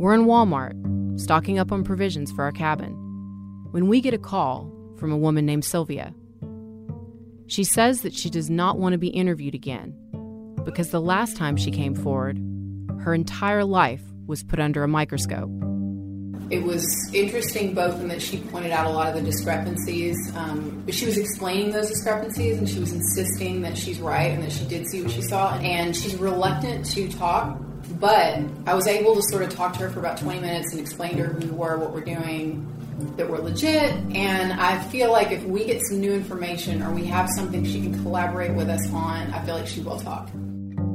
We're in Walmart, stocking up on provisions for our cabin, when we get a call from a woman named Sylvia. She says that she does not want to be interviewed again because the last time she came forward, her entire life was put under a microscope. It was interesting both in that she pointed out a lot of the discrepancies, um, but she was explaining those discrepancies and she was insisting that she's right and that she did see what she saw. And she's reluctant to talk, but I was able to sort of talk to her for about 20 minutes and explain to her who we were, what we're doing, that we're legit. And I feel like if we get some new information or we have something she can collaborate with us on, I feel like she will talk.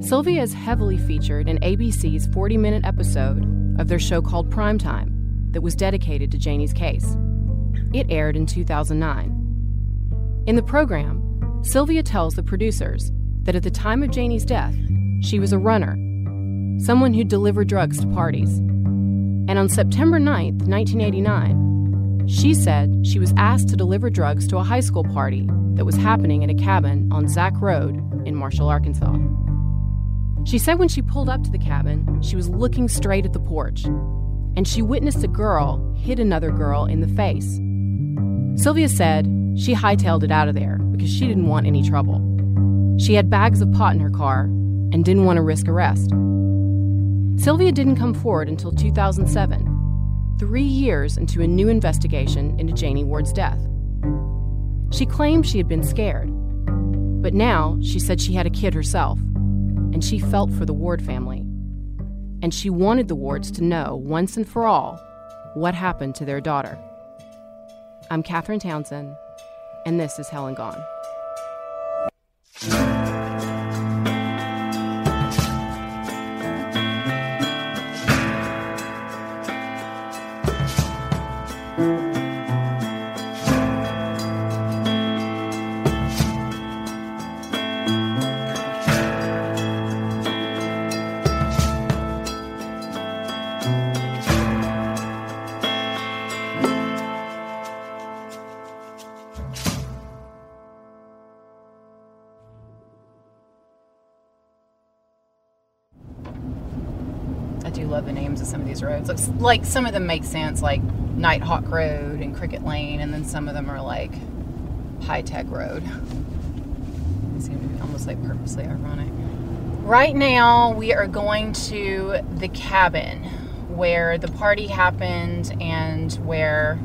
Sylvia is heavily featured in ABC's 40 minute episode of their show called Primetime that was dedicated to Janie's case. It aired in 2009. In the program, Sylvia tells the producers that at the time of Janie's death, she was a runner, someone who delivered drugs to parties. And on September 9, 1989, she said she was asked to deliver drugs to a high school party that was happening at a cabin on Zack Road in Marshall, Arkansas. She said when she pulled up to the cabin, she was looking straight at the porch and she witnessed a girl hit another girl in the face. Sylvia said she hightailed it out of there because she didn't want any trouble. She had bags of pot in her car and didn't want to risk arrest. Sylvia didn't come forward until 2007, three years into a new investigation into Janie Ward's death. She claimed she had been scared, but now she said she had a kid herself, and she felt for the Ward family and she wanted the Wards to know once and for all what happened to their daughter. I'm Catherine Townsend, and this is Hell and Gone. Like some of them make sense, like Nighthawk Road and Cricket Lane, and then some of them are like High Tech Road. They seem to be almost like purposely ironic. Right now, we are going to the cabin where the party happened and where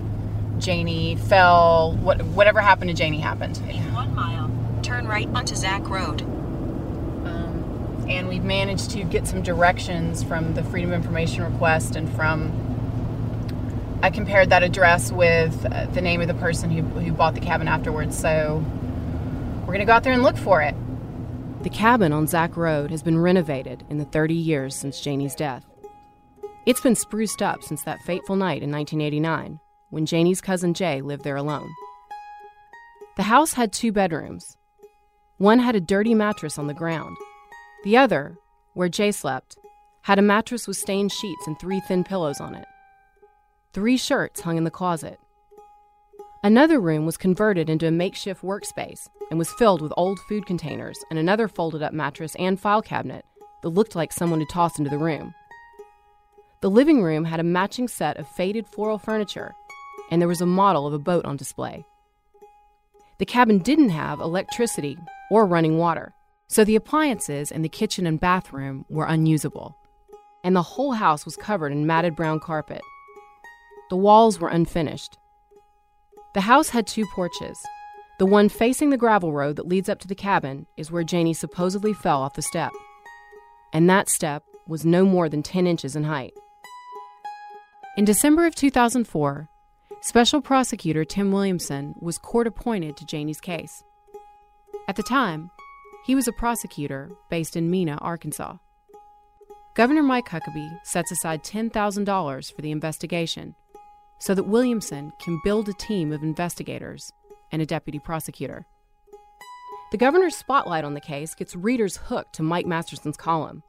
Janie fell. What, whatever happened to Janie happened. In one mile, turn right onto Zack Road and we've managed to get some directions from the Freedom Information request and from. I compared that address with uh, the name of the person who, who bought the cabin afterwards, so we're going to go out there and look for it. The cabin on Zach Road has been renovated in the 30 years since Janie's death. It's been spruced up since that fateful night in 1989 when Janie's cousin Jay lived there alone. The house had two bedrooms. One had a dirty mattress on the ground, the other, where Jay slept, had a mattress with stained sheets and three thin pillows on it. Three shirts hung in the closet. Another room was converted into a makeshift workspace and was filled with old food containers and another folded up mattress and file cabinet that looked like someone had tossed into the room. The living room had a matching set of faded floral furniture, and there was a model of a boat on display. The cabin didn't have electricity or running water. So the appliances in the kitchen and bathroom were unusable, and the whole house was covered in matted brown carpet. The walls were unfinished. The house had two porches. The one facing the gravel road that leads up to the cabin is where Janie supposedly fell off the step. And that step was no more than 10 inches in height. In December of 2004, Special Prosecutor Tim Williamson was court appointed to Janie's case. At the time, he was a prosecutor based in Mena, Arkansas. Governor Mike Huckabee sets aside $10,000 for the investigation so that Williamson can build a team of investigators and a deputy prosecutor. The governor's spotlight on the case gets readers hooked to Mike Masterson's column,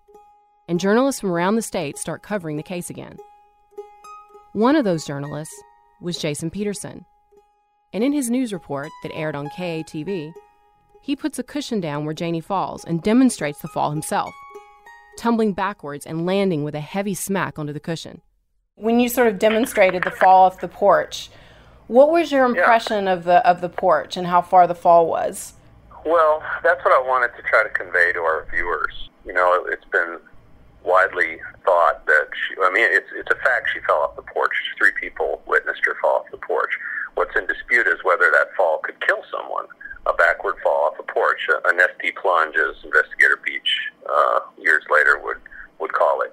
and journalists from around the state start covering the case again. One of those journalists was Jason Peterson, and in his news report that aired on KATV, he puts a cushion down where Janie falls and demonstrates the fall himself, tumbling backwards and landing with a heavy smack onto the cushion. When you sort of demonstrated the fall off the porch, what was your impression yeah. of the of the porch and how far the fall was? Well, that's what I wanted to try to convey to our viewers. You know, it's been widely thought that she, I mean, it's, it's a fact she fell off the porch. Three people witnessed her fall off the porch. What's in dispute is whether that fall could kill someone. A backward fall off a porch, a Nestea plunge, as Investigator Beach uh, years later would, would call it.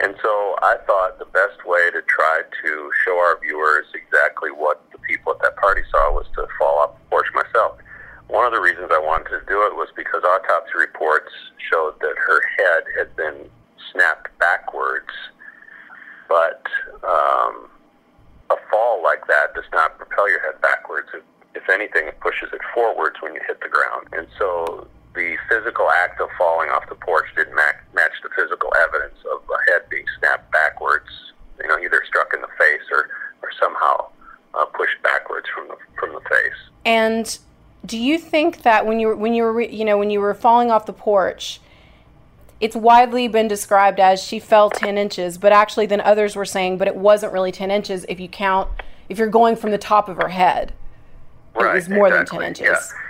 And so I thought the best way to try to show our viewers exactly what the people at that party saw was to fall off the porch myself. One of the reasons I wanted to do it was because autopsy reports showed that her head had been snapped backwards, but um, a fall like that does not propel your head backwards. It, if anything, it pushes it forwards when you hit the ground. And so the physical act of falling off the porch didn't match, match the physical evidence of a head being snapped backwards, you know, either struck in the face or, or somehow uh, pushed backwards from the, from the face. And do you think that when you when you were, you know, when you were falling off the porch, it's widely been described as she fell 10 inches, but actually then others were saying, but it wasn't really 10 inches if you count, if you're going from the top of her head. Right, it was more exactly, than 10 inches. Yeah.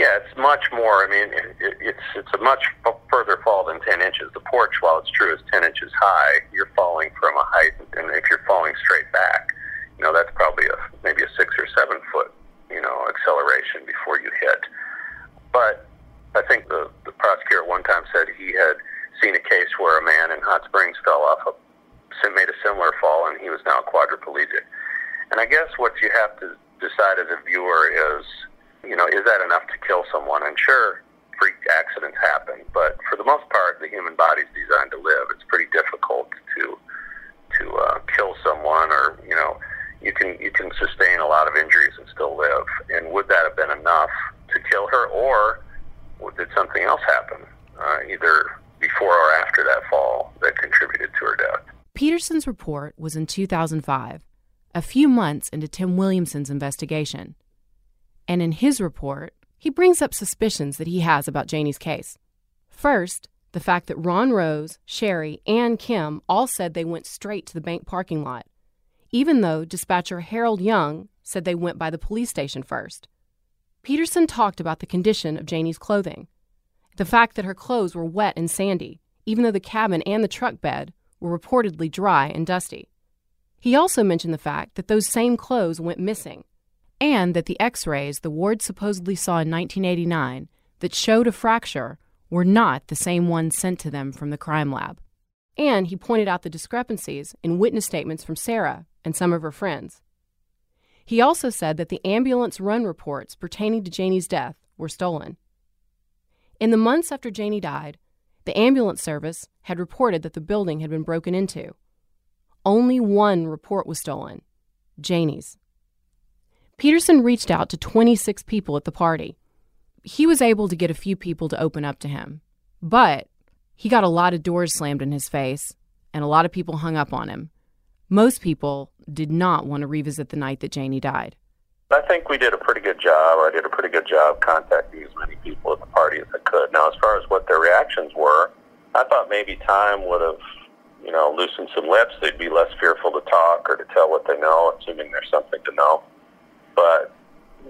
Yeah, it's much more. I mean, it, it's it's a much further fall than 10 inches. The porch, while it's true, is 10 inches high. You're falling from a height, and if you're falling straight back, you know that's probably a maybe a six or seven foot, you know, acceleration before you hit. But I think the, the prosecutor one time said he had seen a case where a man in Hot Springs fell off a made a similar fall and he was now quadriplegic. And I guess what you have to decide as a viewer is, you know, is that enough to kill someone? And sure, freak accidents happen, but for the most part, the human body is designed to live. It's pretty difficult to to uh, kill someone, or you know, you can you can sustain a lot of injuries and still live. And would that have been enough to kill her, or did something else happen, uh, either before or after that fall, that contributed to her death. Peterson's report was in 2005, a few months into Tim Williamson's investigation. And in his report, he brings up suspicions that he has about Janie's case. First, the fact that Ron Rose, Sherry, and Kim all said they went straight to the bank parking lot, even though dispatcher Harold Young said they went by the police station first. Peterson talked about the condition of Janie's clothing, the fact that her clothes were wet and sandy, even though the cabin and the truck bed were reportedly dry and dusty. He also mentioned the fact that those same clothes went missing, and that the x rays the ward supposedly saw in 1989 that showed a fracture were not the same ones sent to them from the crime lab. And he pointed out the discrepancies in witness statements from Sarah and some of her friends. He also said that the ambulance run reports pertaining to Janie's death were stolen. In the months after Janie died, the ambulance service had reported that the building had been broken into. Only one report was stolen Janie's. Peterson reached out to 26 people at the party. He was able to get a few people to open up to him, but he got a lot of doors slammed in his face, and a lot of people hung up on him. Most people did not want to revisit the night that Janie died. I think we did a pretty good job, I did a pretty good job contacting as many people at the party as I could. Now, as far as what their reactions were, I thought maybe time would have, you know, loosened some lips. They'd be less fearful to talk or to tell what they know, assuming there's something to know. But,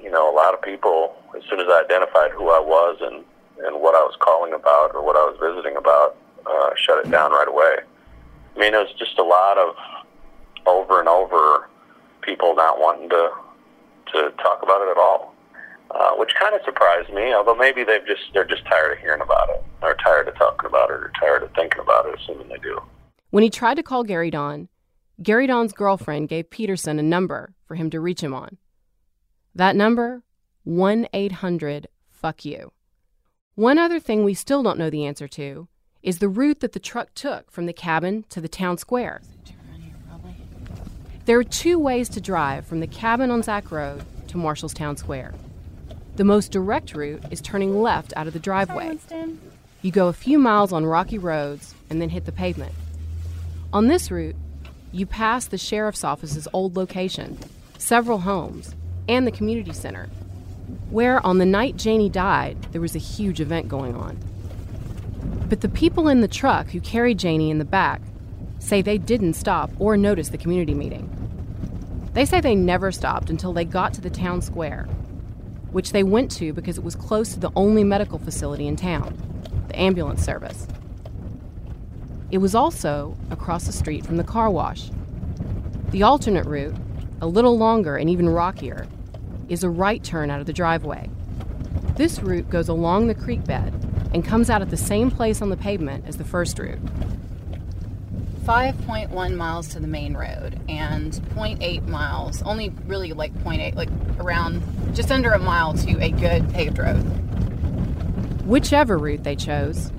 you know, a lot of people, as soon as I identified who I was and, and what I was calling about or what I was visiting about, uh, shut it down right away. I mean, it was just a lot of over and over people not wanting to to talk about it at all, uh, which kind of surprised me. Although maybe they've just they're just tired of hearing about it, or tired of talking about it, or tired of thinking about it. Assuming they do. When he tried to call Gary Don, Gary Don's girlfriend gave Peterson a number for him to reach him on. That number, one eight hundred fuck you. One other thing we still don't know the answer to is the route that the truck took from the cabin to the town square. There are two ways to drive from the cabin on Zach Road to Marshallstown Square. The most direct route is turning left out of the driveway. You go a few miles on rocky roads and then hit the pavement. On this route, you pass the sheriff's office's old location, several homes, and the community center, where on the night Janie died, there was a huge event going on. But the people in the truck who carried Janie in the back say they didn't stop or notice the community meeting. They say they never stopped until they got to the town square, which they went to because it was close to the only medical facility in town, the ambulance service. It was also across the street from the car wash. The alternate route, a little longer and even rockier, is a right turn out of the driveway. This route goes along the creek bed and comes out at the same place on the pavement as the first route. 5.1 miles to the main road and 0.8 miles, only really like 0.8, like around just under a mile to a good paved road. Whichever route they chose,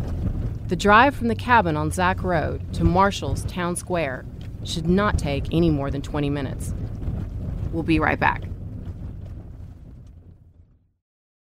the drive from the cabin on Zach Road to Marshall's Town Square should not take any more than 20 minutes. We'll be right back.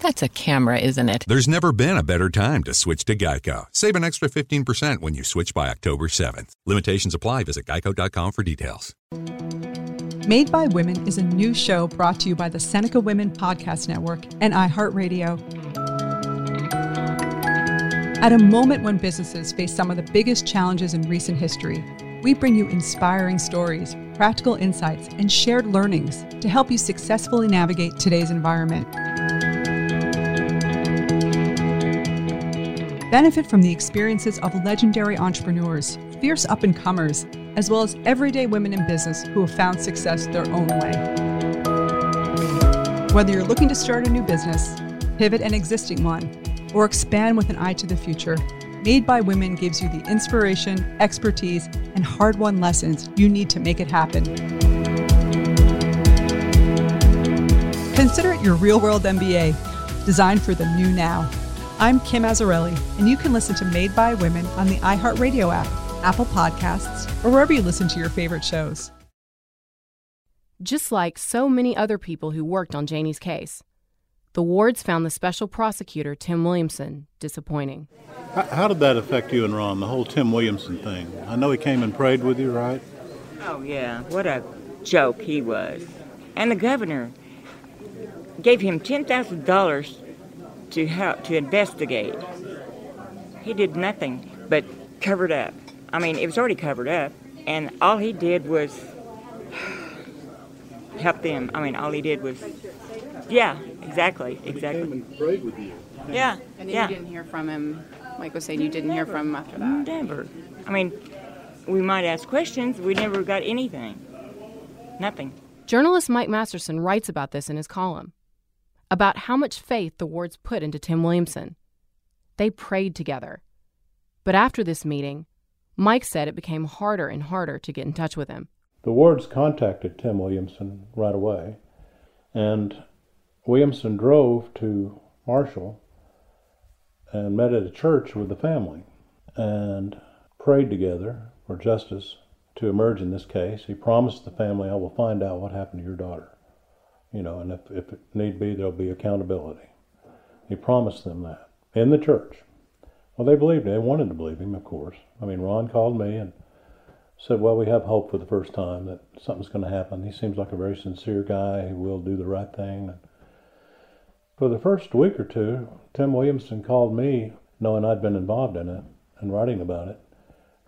That's a camera, isn't it? There's never been a better time to switch to Geico. Save an extra 15% when you switch by October 7th. Limitations apply. Visit geico.com for details. Made by Women is a new show brought to you by the Seneca Women Podcast Network and iHeartRadio. At a moment when businesses face some of the biggest challenges in recent history, we bring you inspiring stories, practical insights, and shared learnings to help you successfully navigate today's environment. Benefit from the experiences of legendary entrepreneurs, fierce up and comers, as well as everyday women in business who have found success their own way. Whether you're looking to start a new business, pivot an existing one, or expand with an eye to the future, Made by Women gives you the inspiration, expertise, and hard won lessons you need to make it happen. Consider it your real world MBA, designed for the new now. I'm Kim Azzarelli, and you can listen to Made by Women on the iHeartRadio app, Apple Podcasts, or wherever you listen to your favorite shows. Just like so many other people who worked on Janie's case, the wards found the special prosecutor, Tim Williamson, disappointing. How, how did that affect you and Ron, the whole Tim Williamson thing? I know he came and prayed with you, right? Oh, yeah. What a joke he was. And the governor gave him $10,000 to help to investigate. He did nothing but covered up. I mean, it was already covered up, and all he did was help them. I mean, all he did was, yeah, exactly, exactly. prayed with you. Yeah, And yeah. you didn't hear from him. Mike was saying you didn't hear from him after that. Never. I mean, we might ask questions. We never got anything. Nothing. Journalist Mike Masterson writes about this in his column about how much faith the wards put into Tim Williamson. They prayed together. But after this meeting, Mike said it became harder and harder to get in touch with him. The wards contacted Tim Williamson right away, and Williamson drove to Marshall and met at a church with the family and prayed together for justice to emerge in this case. He promised the family, I will find out what happened to your daughter. You know, and if, if it need be, there'll be accountability. He promised them that in the church. Well, they believed him. They wanted to believe him, of course. I mean, Ron called me and said, Well, we have hope for the first time that something's going to happen. He seems like a very sincere guy. He will do the right thing. For the first week or two, Tim Williamson called me, knowing I'd been involved in it and writing about it.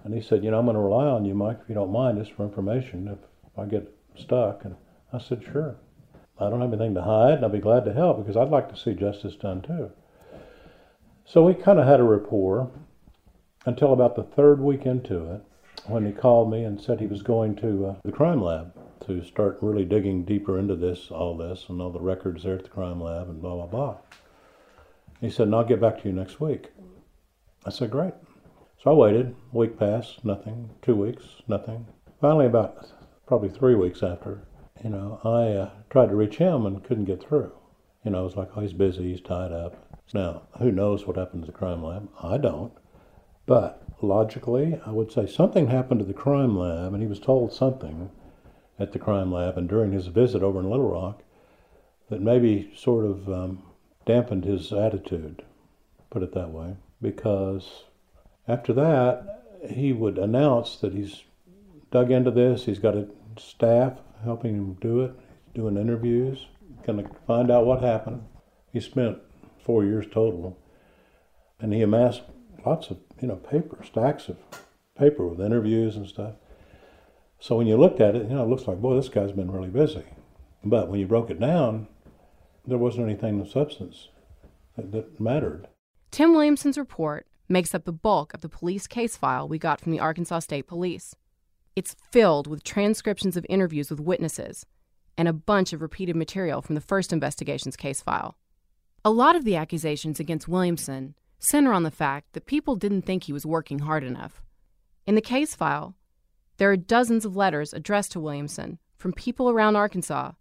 And he said, You know, I'm going to rely on you, Mike, if you don't mind, just for information if I get stuck. And I said, Sure. I don't have anything to hide, and I'd be glad to help because I'd like to see justice done too. So we kind of had a rapport until about the third week into it when he called me and said he was going to uh, the crime lab to start really digging deeper into this, all this, and all the records there at the crime lab and blah, blah, blah. He said, and I'll get back to you next week. I said, great. So I waited. A week passed, nothing. Two weeks, nothing. Finally, about probably three weeks after, you know, I uh, tried to reach him and couldn't get through. You know, it was like, oh, he's busy, he's tied up. Now, who knows what happened to the crime lab? I don't. But logically, I would say something happened to the crime lab, and he was told something at the crime lab and during his visit over in Little Rock that maybe sort of um, dampened his attitude, put it that way, because after that, he would announce that he's dug into this, he's got a staff helping him do it, doing interviews, going to find out what happened. He spent four years total, and he amassed lots of, you know, paper, stacks of paper with interviews and stuff. So when you looked at it, you know, it looks like, boy, this guy's been really busy. But when you broke it down, there wasn't anything of substance that, that mattered. Tim Williamson's report makes up the bulk of the police case file we got from the Arkansas State Police. It's filled with transcriptions of interviews with witnesses and a bunch of repeated material from the first investigation's case file. A lot of the accusations against Williamson center on the fact that people didn't think he was working hard enough. In the case file, there are dozens of letters addressed to Williamson from people around Arkansas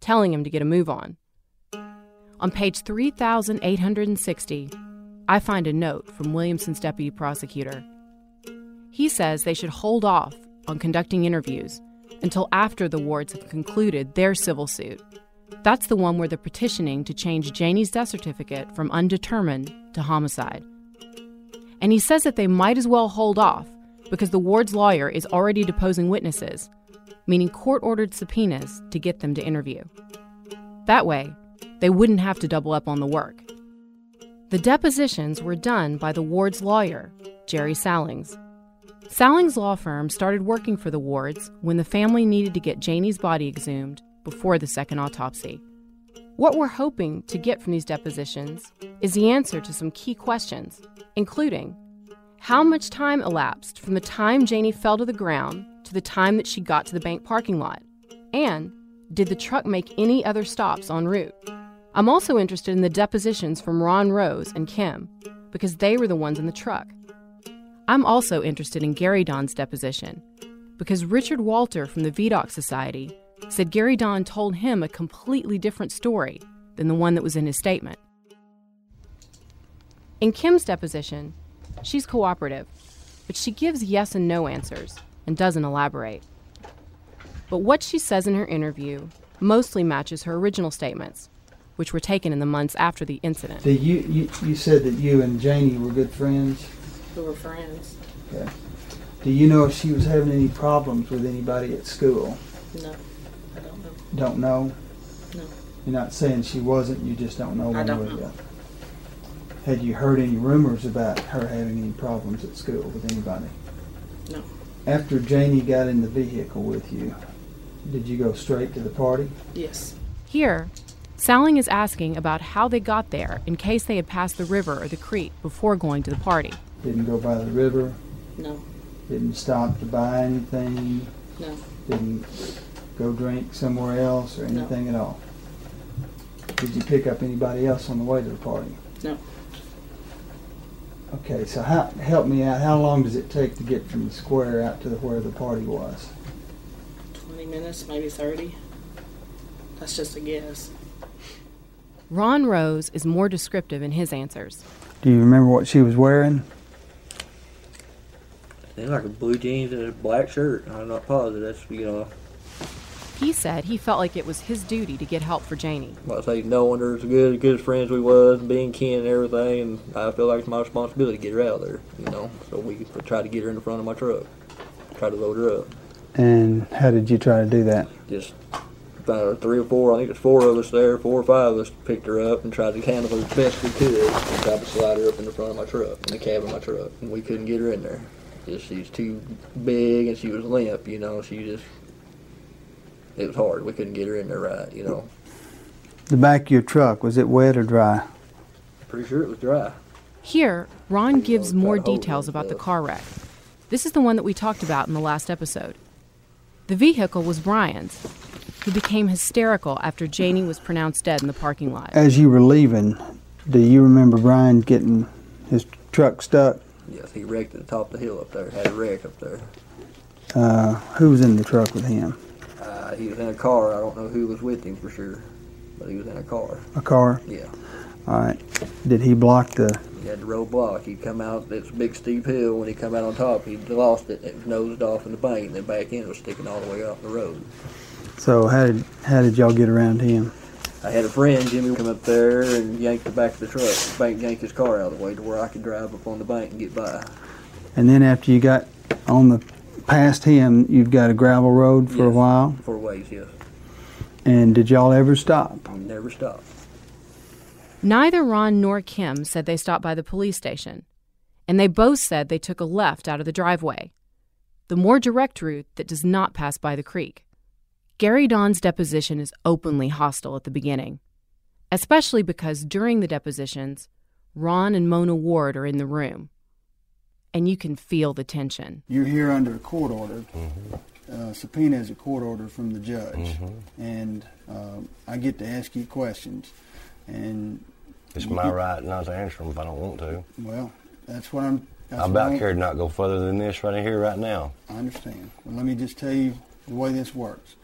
telling him to get a move on. On page 3860, I find a note from Williamson's deputy prosecutor. He says they should hold off on conducting interviews until after the wards have concluded their civil suit. That's the one where they're petitioning to change Janie's death certificate from undetermined to homicide. And he says that they might as well hold off because the ward's lawyer is already deposing witnesses, meaning court ordered subpoenas to get them to interview. That way, they wouldn't have to double up on the work. The depositions were done by the ward's lawyer, Jerry Sallings. Sallings' law firm started working for the wards when the family needed to get Janie's body exhumed before the second autopsy. What we're hoping to get from these depositions is the answer to some key questions, including how much time elapsed from the time Janie fell to the ground to the time that she got to the bank parking lot? And did the truck make any other stops en route? I'm also interested in the depositions from Ron Rose and Kim, because they were the ones in the truck. I'm also interested in Gary Don's deposition, because Richard Walter from the Vidocq Society said Gary Don told him a completely different story than the one that was in his statement. In Kim's deposition, she's cooperative, but she gives yes and no answers and doesn't elaborate. But what she says in her interview mostly matches her original statements, which were taken in the months after the incident. Did you, you, you said that you and Janie were good friends? We were friends. Okay. Do you know if she was having any problems with anybody at school? No, I don't know. Don't know? No. You're not saying she wasn't, you just don't know I don't way or the know. other. Had you heard any rumors about her having any problems at school with anybody? No. After Janie got in the vehicle with you, did you go straight to the party? Yes. Here, Salling is asking about how they got there in case they had passed the river or the creek before going to the party. Didn't go by the river? No. Didn't stop to buy anything? No. Didn't go drink somewhere else or No. anything at all? Did you pick up anybody else on the way to the party? No. Okay, so how, help me out. How long does it take to get from the square out to the, where the party was? 20 minutes, maybe 30. That's just a guess. Ron Rose is more descriptive in his answers. Do you remember what she was wearing? Seemed like a blue jeans and a black shirt. I'm not positive. That's you know, He said he felt like it was his duty to get help for Janie. like I say, knowing her as good, as good as friends we was, being kin and everything, and I feel like it's my responsibility to get her out of there. You know, so we tried to get her in the front of my truck, try to load her up. And how did you try to do that? Just uh, three or four, I think there's four of us there, four or five of us picked her up and tried to handle her as best we could, and tried to slide her up in the front of my truck, in the cab of my truck, and we couldn't get her in there. Just she's too big and she was limp, you know. She just it was hard. We couldn't get her in there right, you know. The back of your truck, was it wet or dry? Pretty sure it was dry. Here, Ron gives more details about the car wreck. This is the one that we talked about in the last episode. The vehicle was Brian's. He became hysterical after Janie was pronounced dead in the parking lot. As you were leaving, do you remember Brian getting his truck stuck? Yes, he wrecked at the top of the hill up there. Had a wreck up there. Uh, who was in the truck with him? Uh, he was in a car. I don't know who was with him for sure, but he was in a car. A car? Yeah. All right. Did he block the? He had the roadblock. He'd come out. It's a big steep hill. When he come out on top, he lost it. It was nosed off in the bank, and then back in it was sticking all the way off the road. So how did how did y'all get around him? I had a friend, Jimmy, come up there and yank the back of the truck, bank yanked his car out of the way to where I could drive up on the bank and get by. And then after you got on the past him, you've got a gravel road for a while. For ways, yes. And did y'all ever stop? Never stopped. Neither Ron nor Kim said they stopped by the police station, and they both said they took a left out of the driveway, the more direct route that does not pass by the creek. Gary Don's deposition is openly hostile at the beginning, especially because during the depositions, Ron and Mona Ward are in the room, and you can feel the tension. You're here under a court order. Uh, subpoena is a court order from the judge, Mhm. and um, I get to ask you questions. And It's my get- right not to answer them if I don't want to. Well, that's what I'm. That's I'm about I'm- to not go further than this right here, right now. I understand. Well, let me just tell you the way this works.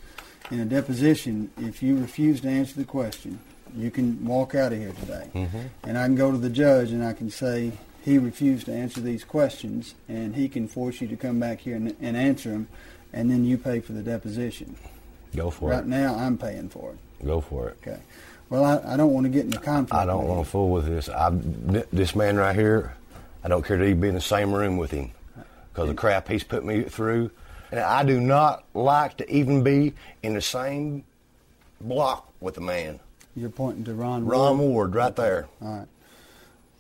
In a deposition, if you refuse to answer the question, you can walk out of here today. Mhm. And I can go to the judge and I can say he refused to answer these questions, and he can force you to come back here and, and answer them, and then you pay for the deposition. Go for right it. Right now, I'm paying for it. Go for it. Okay. Well, I, I don't want to get in a conflict. I don't want to fool with this. I, this man right here, I don't care to be in the same room with him because the crap he's put me through. And I do not like to even be in the same block with a man. You're pointing to Ron. Ron Ward? Ward, right there. All right.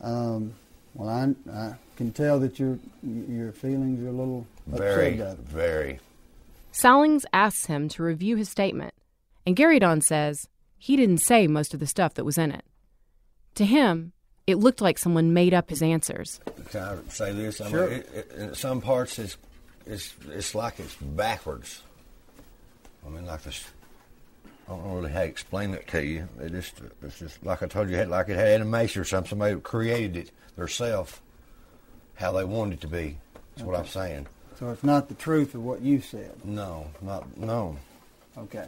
Um, well, I, I can tell that your your feelings are a little Very, upset very. Sallings asks him to review his statement, and Gary Don says he didn't say most of the stuff that was in it. To him, it looked like someone made up his answers. Can I say this? I Sure. mean, it, it, in some parts, it's, it's, it's like it's backwards. I mean, like this. I don't know really how to explain it to you. It just, it's just like I told you, had- like it had animation or something. Somebody created it themselves, how they wanted it to be. That's what I'm saying. So it's not the truth of what you said. No, not no. Okay.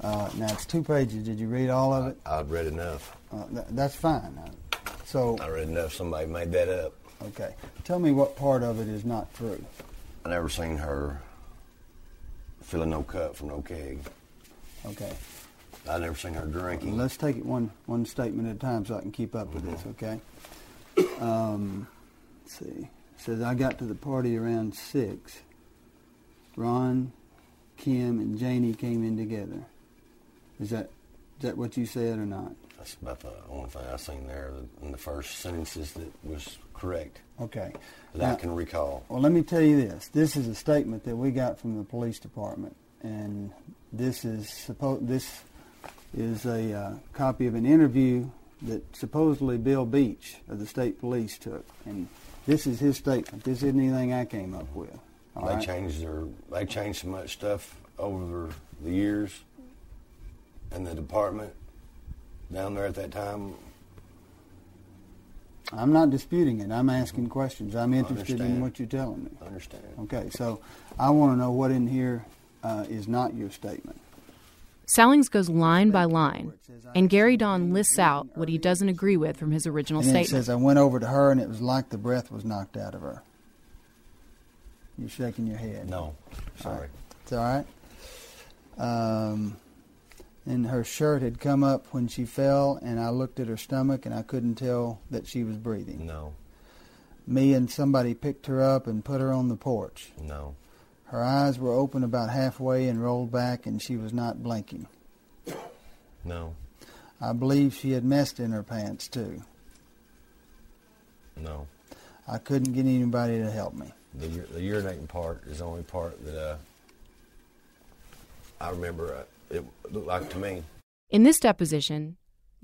Uh, now it's two pages. Did you read all of it? I've read enough. Uh, th- that's fine. Uh, so I read enough. Somebody made that up. okay, tell me what part of it is not true. I never seen her filling no cup from no keg. Okay. I never seen her drinking. Let's take it one one statement at a time so I can keep up with this. Okay. Um, let's see. It says I got to the party around six. Ron, Kim, and Janie came in together. Is that is that what you said or not? That's about the only thing I seen there in the first sentences that was correct Okay. that I can recall. Well, let me tell you this. This is a statement that we got from the police department, and this is suppo- This is a uh, copy of an interview that supposedly Bill Beach of the state police took, and this is his statement. This isn't anything I came up with. they right? changed their they changed so much stuff over the years in the department down there at that time. I'm not disputing it. I'm asking questions. I'm interested in what you're telling me. I understand. Okay, so I want to know what in here uh, is not your statement. Sallings goes line by line, and Gary Don lists out what he doesn't agree with from his original And then it statement. says, I went over to her and it was like the breath was knocked out of her. You're shaking your head. No, sorry. It's all right. Um, and her shirt had come up when she fell, and I looked at her stomach and I couldn't tell that she was breathing. No, Me and somebody picked her up and put her on the porch. no, Her eyes were open about halfway and rolled back, and she was not blinking. no, I believe she had messed in her pants, too. no. I couldn't get anybody to help me. The, the urinating part is the only part that uh, I remember uh, it looked like to me. In this deposition,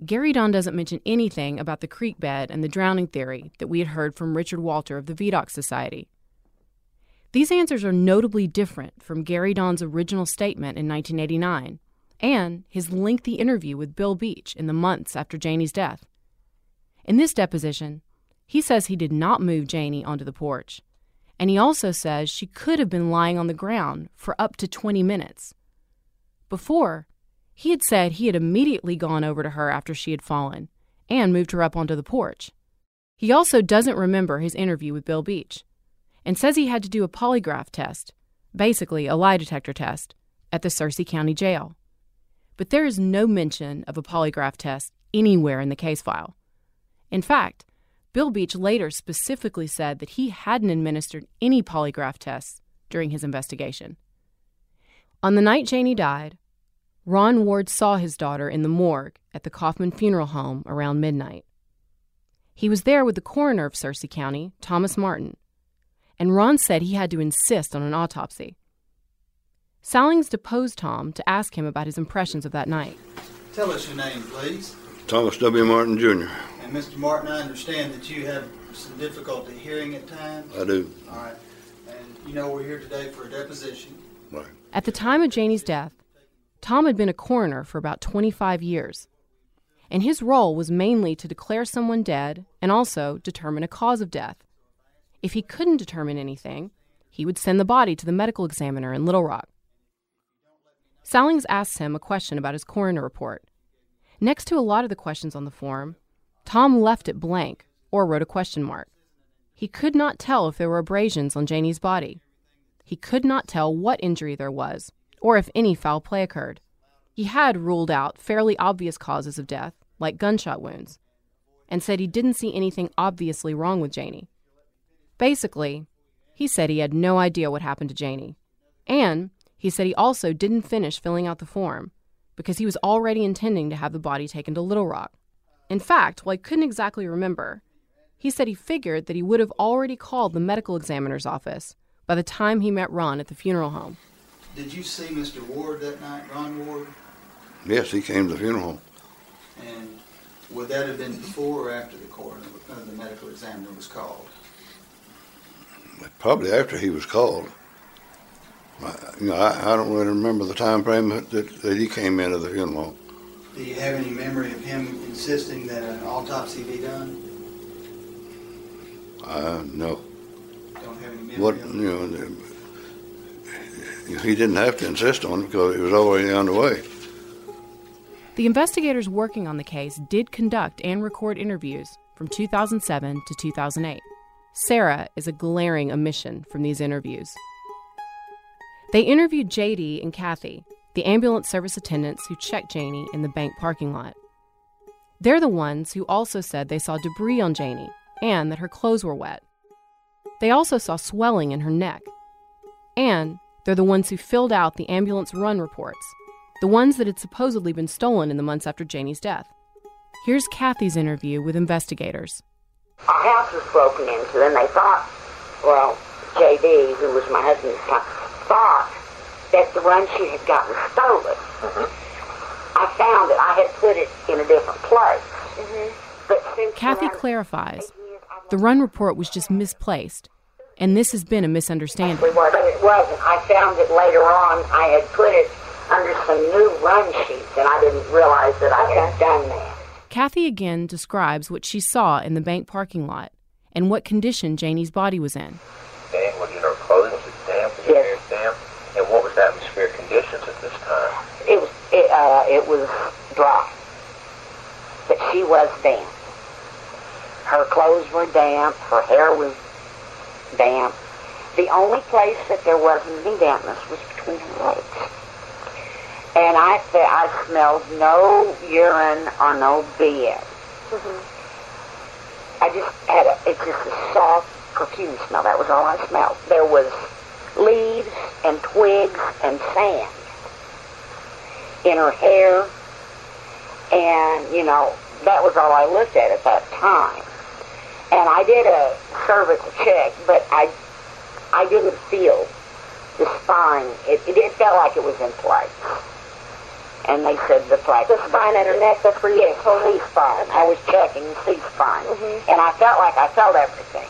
Gary Don doesn't mention anything about the creek bed and the drowning theory that we had heard from Richard Walter of the Vidocq Society. These answers are notably different from Gary Don's original statement in 1989 and his lengthy interview with Bill Beach in the months after Janie's death. In this deposition, he says he did not move Janie onto the porch, and he also says she could have been lying on the ground for up to 20 minutes. Before, he had said he had immediately gone over to her after she had fallen and moved her up onto the porch. He also doesn't remember his interview with Bill Beach and says he had to do a polygraph test, basically a lie detector test, at the Searcy County Jail. But there is no mention of a polygraph test anywhere in the case file. In fact, Bill Beach later specifically said that he hadn't administered any polygraph tests during his investigation. On the night Janie died, Ron Ward saw his daughter in the morgue at the Kaufman Funeral Home around midnight. He was there with the coroner of Searcy County, Thomas Martin, and Ron said he had to insist on an autopsy. Sallings deposed Tom to ask him about his impressions of that night. Tell us your name, please. Thomas W. Martin, Jr. And Mr. Martin, I understand that you have some difficulty hearing at times. I do. All right. And you know we're here today for a deposition. Right. At the time of Janie's death, Tom had been a coroner for about 25 years, and his role was mainly to declare someone dead and also determine a cause of death. If he couldn't determine anything, he would send the body to the medical examiner in Little Rock. Sallings asked him a question about his coroner report. Next to a lot of the questions on the form, Tom left it blank or wrote a question mark. He could not tell if there were abrasions on Janie's body. He could not tell what injury there was or if any foul play occurred. He had ruled out fairly obvious causes of death, like gunshot wounds, and said he didn't see anything obviously wrong with Janie. Basically, he said he had no idea what happened to Janie. And he said he also didn't finish filling out the form because he was already intending to have the body taken to Little Rock. In fact, while he couldn't exactly remember, he said he figured that he would have already called the medical examiner's office by the time he met Ron at the funeral home. Did you see Mr. Ward that night, Ron Ward? Yes, he came to the funeral. And would that have been before or after the coroner, uh, the medical examiner was called? Probably after he was called. I, you know, I, I don't really remember the time frame that, that he came into the funeral. Do you have any memory of him insisting that an autopsy be done? Uh, no. Don't have any memory What, of you know, he didn't have to insist on it because it was already underway. The investigators working on the case did conduct and record interviews from 2007 to 2008. Sarah is a glaring omission from these interviews. They interviewed JD and Kathy, the ambulance service attendants who checked Janie in the bank parking lot. They're the ones who also said they saw debris on Janie and that her clothes were wet. They also saw swelling in her neck. And they're the ones who filled out the ambulance run reports, the ones that had supposedly been stolen in the months after Janie's death. Here's Kathy's interview with investigators. Our house was broken into, and they thought, well, JD, who was my husband's son, thought that the run sheet had gotten stolen. Mm-hmm. I found it. I had put it in a different place. Mm-hmm. But since Kathy clarifies the run report was just misplaced, and this has been a misunderstanding. But it wasn't. I found it later on. I had put it under some new run sheets, and I didn't realize that I had done that. Kathy again describes what she saw in the bank parking lot and what condition Janie's body was in. And was her clothing was it damp? Was yes. it damp? And what was the atmospheric conditions at this time? It was it, uh, it was dry, but she was damp. Her clothes were damp. Her hair was damp. The only place that there wasn't any dampness was between her legs. And I fe- I smelled no urine or no BS. Mm-hmm. I just had a, it's just a soft perfume smell. That was all I smelled. There was leaves and twigs and sand in her hair. And, you know, that was all I looked at at that time. And I did a cervical check, but I I didn't feel the spine. It, it, it felt like it was in place. And they said the place. The spine at her neck, that's where you yes, C spine. I was checking C spine. Mm-hmm. And I felt like I felt everything.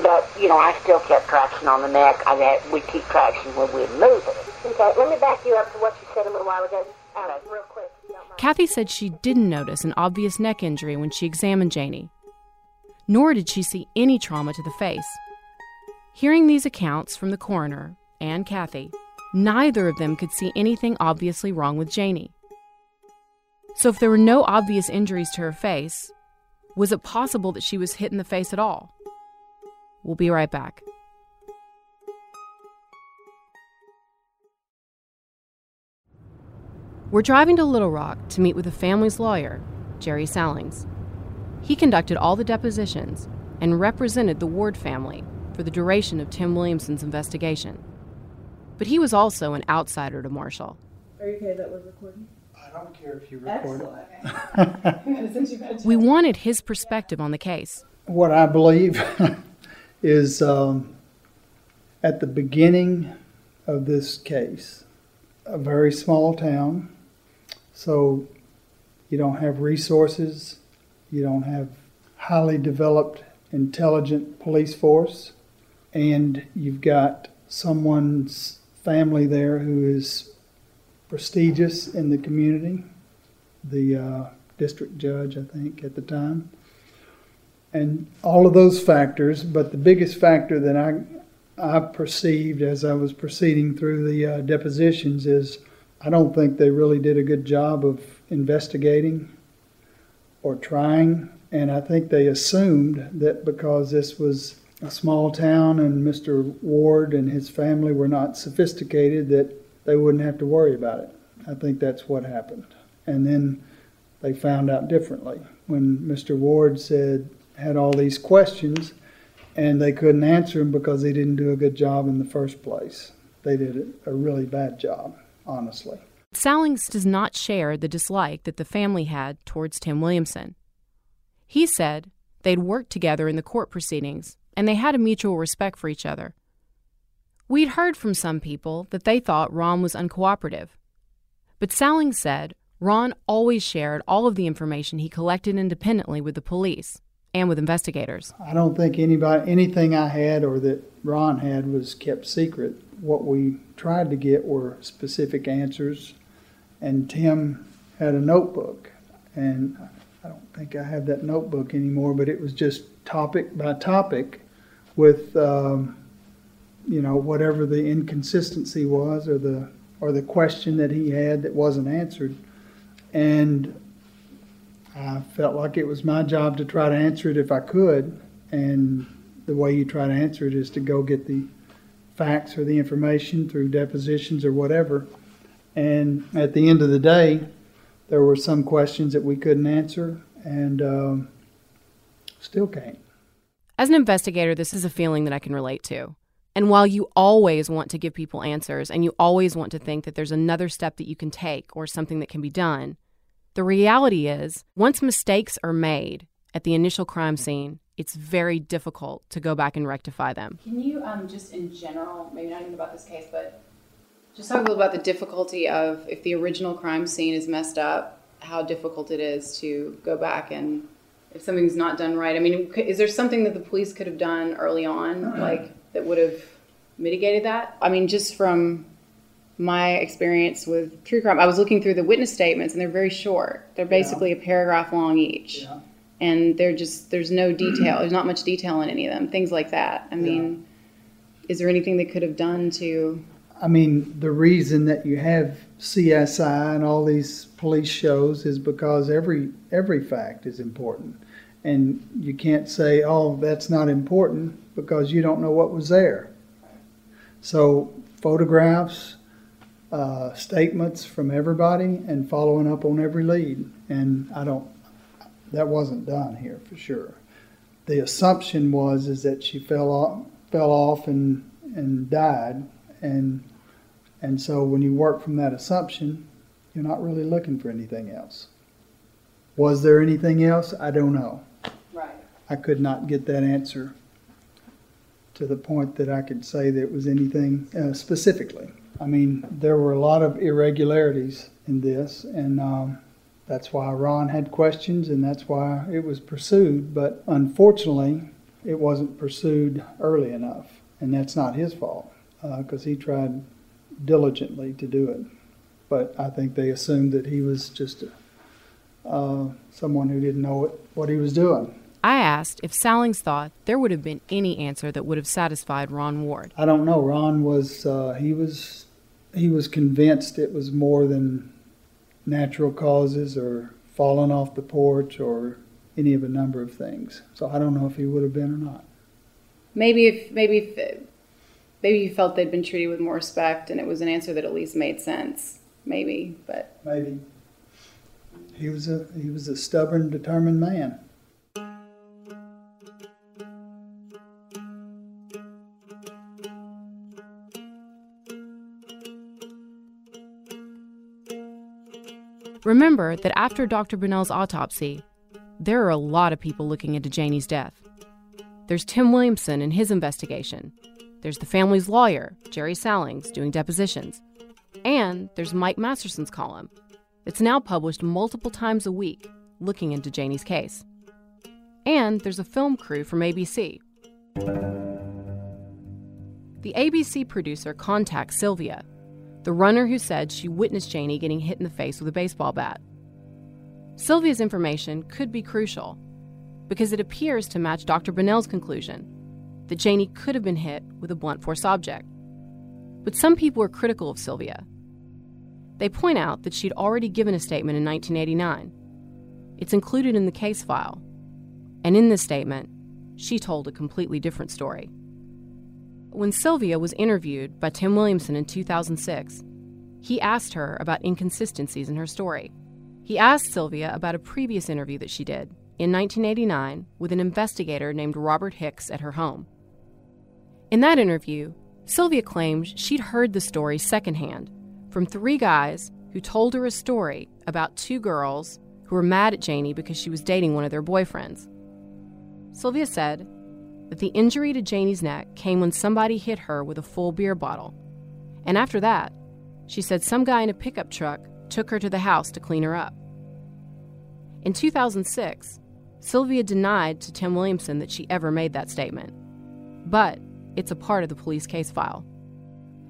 But, you know, I still kept traction on the neck. I had, we keep traction when we move it. Okay, let me back you up to what you said a little while ago. All right, real quick. Kathy said she didn't notice an obvious neck injury when she examined Janie, nor did she see any trauma to the face. Hearing these accounts from the coroner and Kathy, neither of them could see anything obviously wrong with Janie. So, if there were no obvious injuries to her face, was it possible that she was hit in the face at all? We'll be right back. We're driving to Little Rock to meet with the family's lawyer, Jerry Sallings. He conducted all the depositions and represented the Ward family for the duration of Tim Williamson's investigation. But he was also an outsider to Marshall. Are you okay that we're recording? I don't care if you record We wanted his perspective on the case. What I believe is um, at the beginning of this case, a very small town, so you don't have resources, you don't have highly developed, intelligent police force, and you've got someone's family there who is prestigious in the community, the uh, district judge, I think, at the time. And all of those factors, but the biggest factor that I, I perceived as I was proceeding through the uh, depositions is I don't think they really did a good job of investigating or trying. And I think they assumed that because this was a small town and Mr. Ward and his family were not sophisticated, that they wouldn't have to worry about it. I think that's what happened. And then they found out differently when Mr. Ward said, had all these questions and they couldn't answer them because they didn't do a good job in the first place. They did a really bad job, honestly. Sallings does not share the dislike that the family had towards Tim Williamson. He said they'd worked together in the court proceedings and they had a mutual respect for each other. We'd heard from some people that they thought Ron was uncooperative. But Sallings said Ron always shared all of the information he collected independently with the police and with investigators. I don't think anybody, anything I had or that Ron had was kept secret. What we tried to get were specific answers, and Tim had a notebook, and I don't think I have that notebook anymore, but it was just topic by topic with, um, you know, whatever the inconsistency was or the or the question that he had that wasn't answered, and I felt like it was my job to try to answer it if I could. And the way you try to answer it is to go get the facts or the information through depositions or whatever. And at the end of the day, there were some questions that we couldn't answer and um, still can't. As an investigator, this is a feeling that I can relate to. And while you always want to give people answers and you always want to think that there's another step that you can take or something that can be done, the reality is, once mistakes are made at the initial crime scene, it's very difficult to go back and rectify them. Can you, um, just in general, maybe not even about this case, but just talk a little about the difficulty of if the original crime scene is messed up, how difficult it is to go back and if something's not done right. I mean, is there something that the police could have done early on, like that would have mitigated that? I mean, just from my experience with true crime, I was looking through the witness statements and they're very short. They're basically yeah. a paragraph long each. Yeah. And they're just, there's no detail. there's not much detail in any of them, things like that. I mean, yeah. is there anything they could have done to. I mean, the reason that you have CSI and all these police shows is because every every fact is important, and you can't say, "Oh, that's not important," because you don't know what was there. So photographs, uh, statements from everybody and following up on every lead. And I don't, that wasn't done here for sure. The assumption was is that she fell off, fell off and and died, and and so when you work from that assumption, you're not really looking for anything else. Was there anything else? I don't know. Right. I could not get that answer to the point that I could say that it was anything uh, specifically. I mean, there were a lot of irregularities in this, and um, that's why Ron had questions, and that's why it was pursued. But unfortunately, it wasn't pursued early enough, and that's not his fault because uh, he tried diligently to do it. But I think they assumed that he was just a, uh, someone who didn't know what, what he was doing. I asked if Sallings thought there would have been any answer that would have satisfied Ron Ward. I don't know. Ron was uh, he was he was convinced it was more than natural causes or falling off the porch or any of a number of things. So I don't know if he would have been or not. Maybe if maybe if maybe he felt they'd been treated with more respect and it was an answer that at least made sense. maybe, but maybe. He was a he was a stubborn, determined man. Remember that after Dr. Bunnell's autopsy, there are a lot of people looking into Janie's death. There's Tim Williamson and his investigation. There's the family's lawyer, Jerry Sallings, doing depositions. And there's Mike Masterson's column. It's now published multiple times a week, looking into Janie's case. And there's a film crew from ABC. The ABC producer contacts Sylvia, the runner who said she witnessed Janie getting hit in the face with a baseball bat. Sylvia's information could be crucial because it appears to match Dr. Bunnell's conclusion that Janie could have been hit with a blunt force object. But some people are critical of Sylvia. They point out that she'd already given a statement in 1989. It's included in the case file. And in this statement, she told a completely different story. When Sylvia was interviewed by Tim Williamson in 2006, he asked her about inconsistencies in her story. He asked Sylvia about a previous interview that she did in 1989 with an investigator named Robert Hicks at her home. In that interview, Sylvia claimed she'd heard the story secondhand from three guys who told her a story about two girls who were mad at Janie because she was dating one of their boyfriends. Sylvia said that the injury to Janie's neck came when somebody hit her with a full beer bottle. And after that, she said some guy in a pickup truck took her to the house to clean her up. In 2006, Sylvia denied to Tim Williamson that she ever made that statement. But it's a part of the police case file.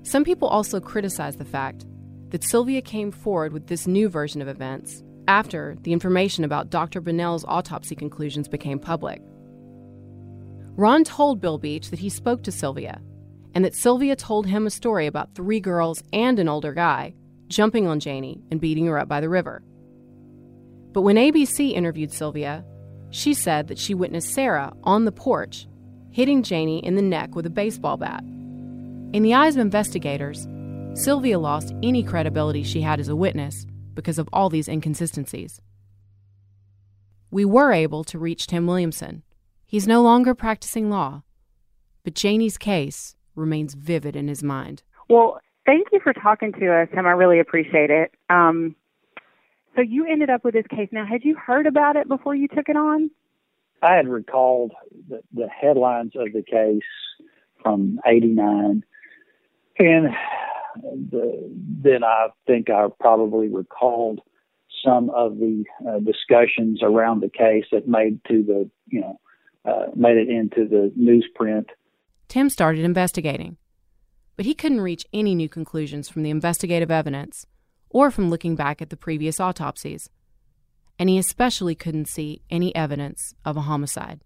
Some people also criticize the fact that Sylvia came forward with this new version of events after the information about Dr. Bunnell's autopsy conclusions became public. Ron told Bill Beach that he spoke to Sylvia and that Sylvia told him a story about three girls and an older guy jumping on Janie and beating her up by the river. But when ABC interviewed Sylvia, she said that she witnessed Sarah on the porch hitting Janie in the neck with a baseball bat. In the eyes of investigators, Sylvia lost any credibility she had as a witness because of all these inconsistencies. We were able to reach Tim Williamson. He's no longer practicing law, but Janie's case remains vivid in his mind. Well, thank you for talking to us, Tim. I really appreciate it. Um, so you ended up with this case. Now, had you heard about it before you took it on? I had recalled the, the headlines of the case from '89, and the, then I think I probably recalled some of the uh, discussions around the case that made to the you know uh, made it into the newsprint. Tim started investigating, but he couldn't reach any new conclusions from the investigative evidence or from looking back at the previous autopsies. And he especially couldn't see any evidence of a homicide.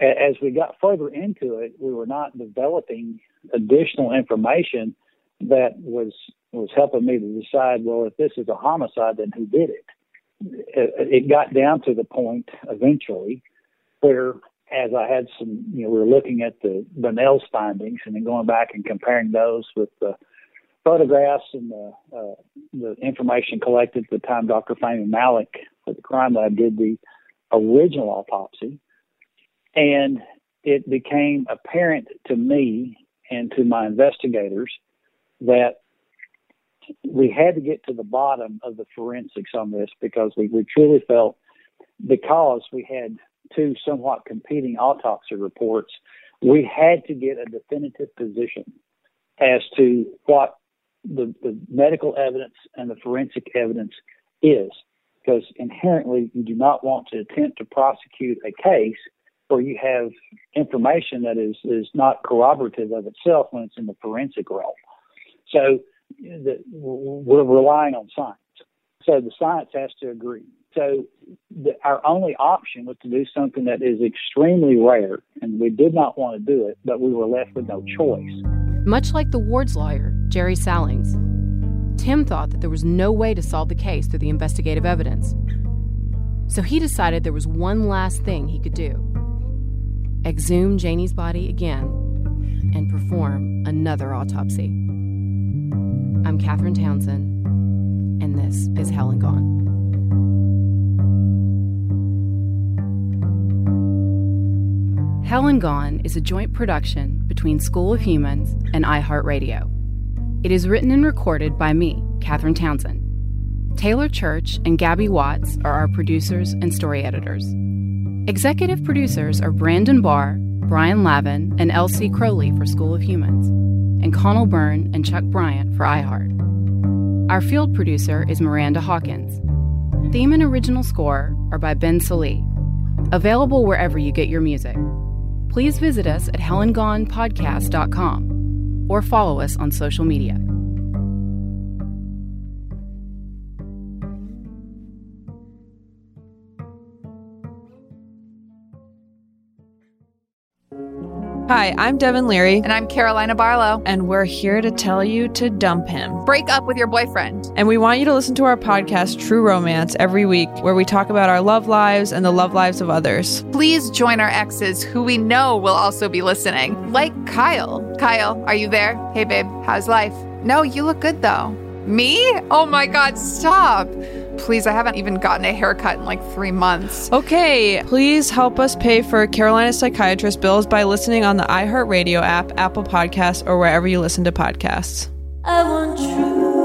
As we got further into it, we were not developing additional information that was was helping me to decide. Well, if this is a homicide, then who did it? It got down to the point eventually where as I had some, you know, we were looking at the Bunnell's findings and then going back and comparing those with the photographs and the, uh, the information collected at the time Dr. Fahmy Malak at the crime lab did the original autopsy. And it became apparent to me and to my investigators that we had to get to the bottom of the forensics on this because we, we truly felt because we had two somewhat competing autopsy reports, we had to get a definitive position as to what the, the medical evidence and the forensic evidence is. Because inherently, you do not want to attempt to prosecute a case where you have information that is, is not corroborative of itself when it's in the forensic realm. So the, we're relying on science. So the science has to agree. So the, our only option was to do something that is extremely rare, and we did not want to do it, but we were left with no choice. Much like the ward's lawyer, Jerry Sallings, Tim thought that there was no way to solve the case through the investigative evidence. So he decided there was one last thing he could do exhume Janie's body again and perform another autopsy. I'm Catherine Townsend and this is Hell and Gone. Hell and Gone is a joint production between School of Humans and iHeartRadio. It is written and recorded by me, Catherine Townsend. Taylor Church and Gabby Watts are our producers and story editors. Executive producers are Brandon Barr, Brian Lavin, and Elsie Crowley for School of Humans, and Conal Byrne and Chuck Bryant for iHeart. Our field producer is Miranda Hawkins. Theme and original score are by Ben Sollee. Available wherever you get your music. Please visit us at hellandgonepodcast.com or follow us on social media. Hi, I'm Devin Leary. And I'm Carolina Barlow. And we're here to tell you to dump him. Break up with your boyfriend. And we want you to listen to our podcast, True Romance, every week, where we talk about our love lives and the love lives of others. Please join our exes who we know will also be listening, like Kyle. Kyle, are you there? Hey, babe, how's life? No, you look good though. Me? Oh my God, stop. Please, I haven't even gotten a haircut in like three months. Okay, please help us pay for Carolina psychiatrist bills by listening on the iHeartRadio app, Apple Podcasts, or wherever you listen to podcasts. I want true.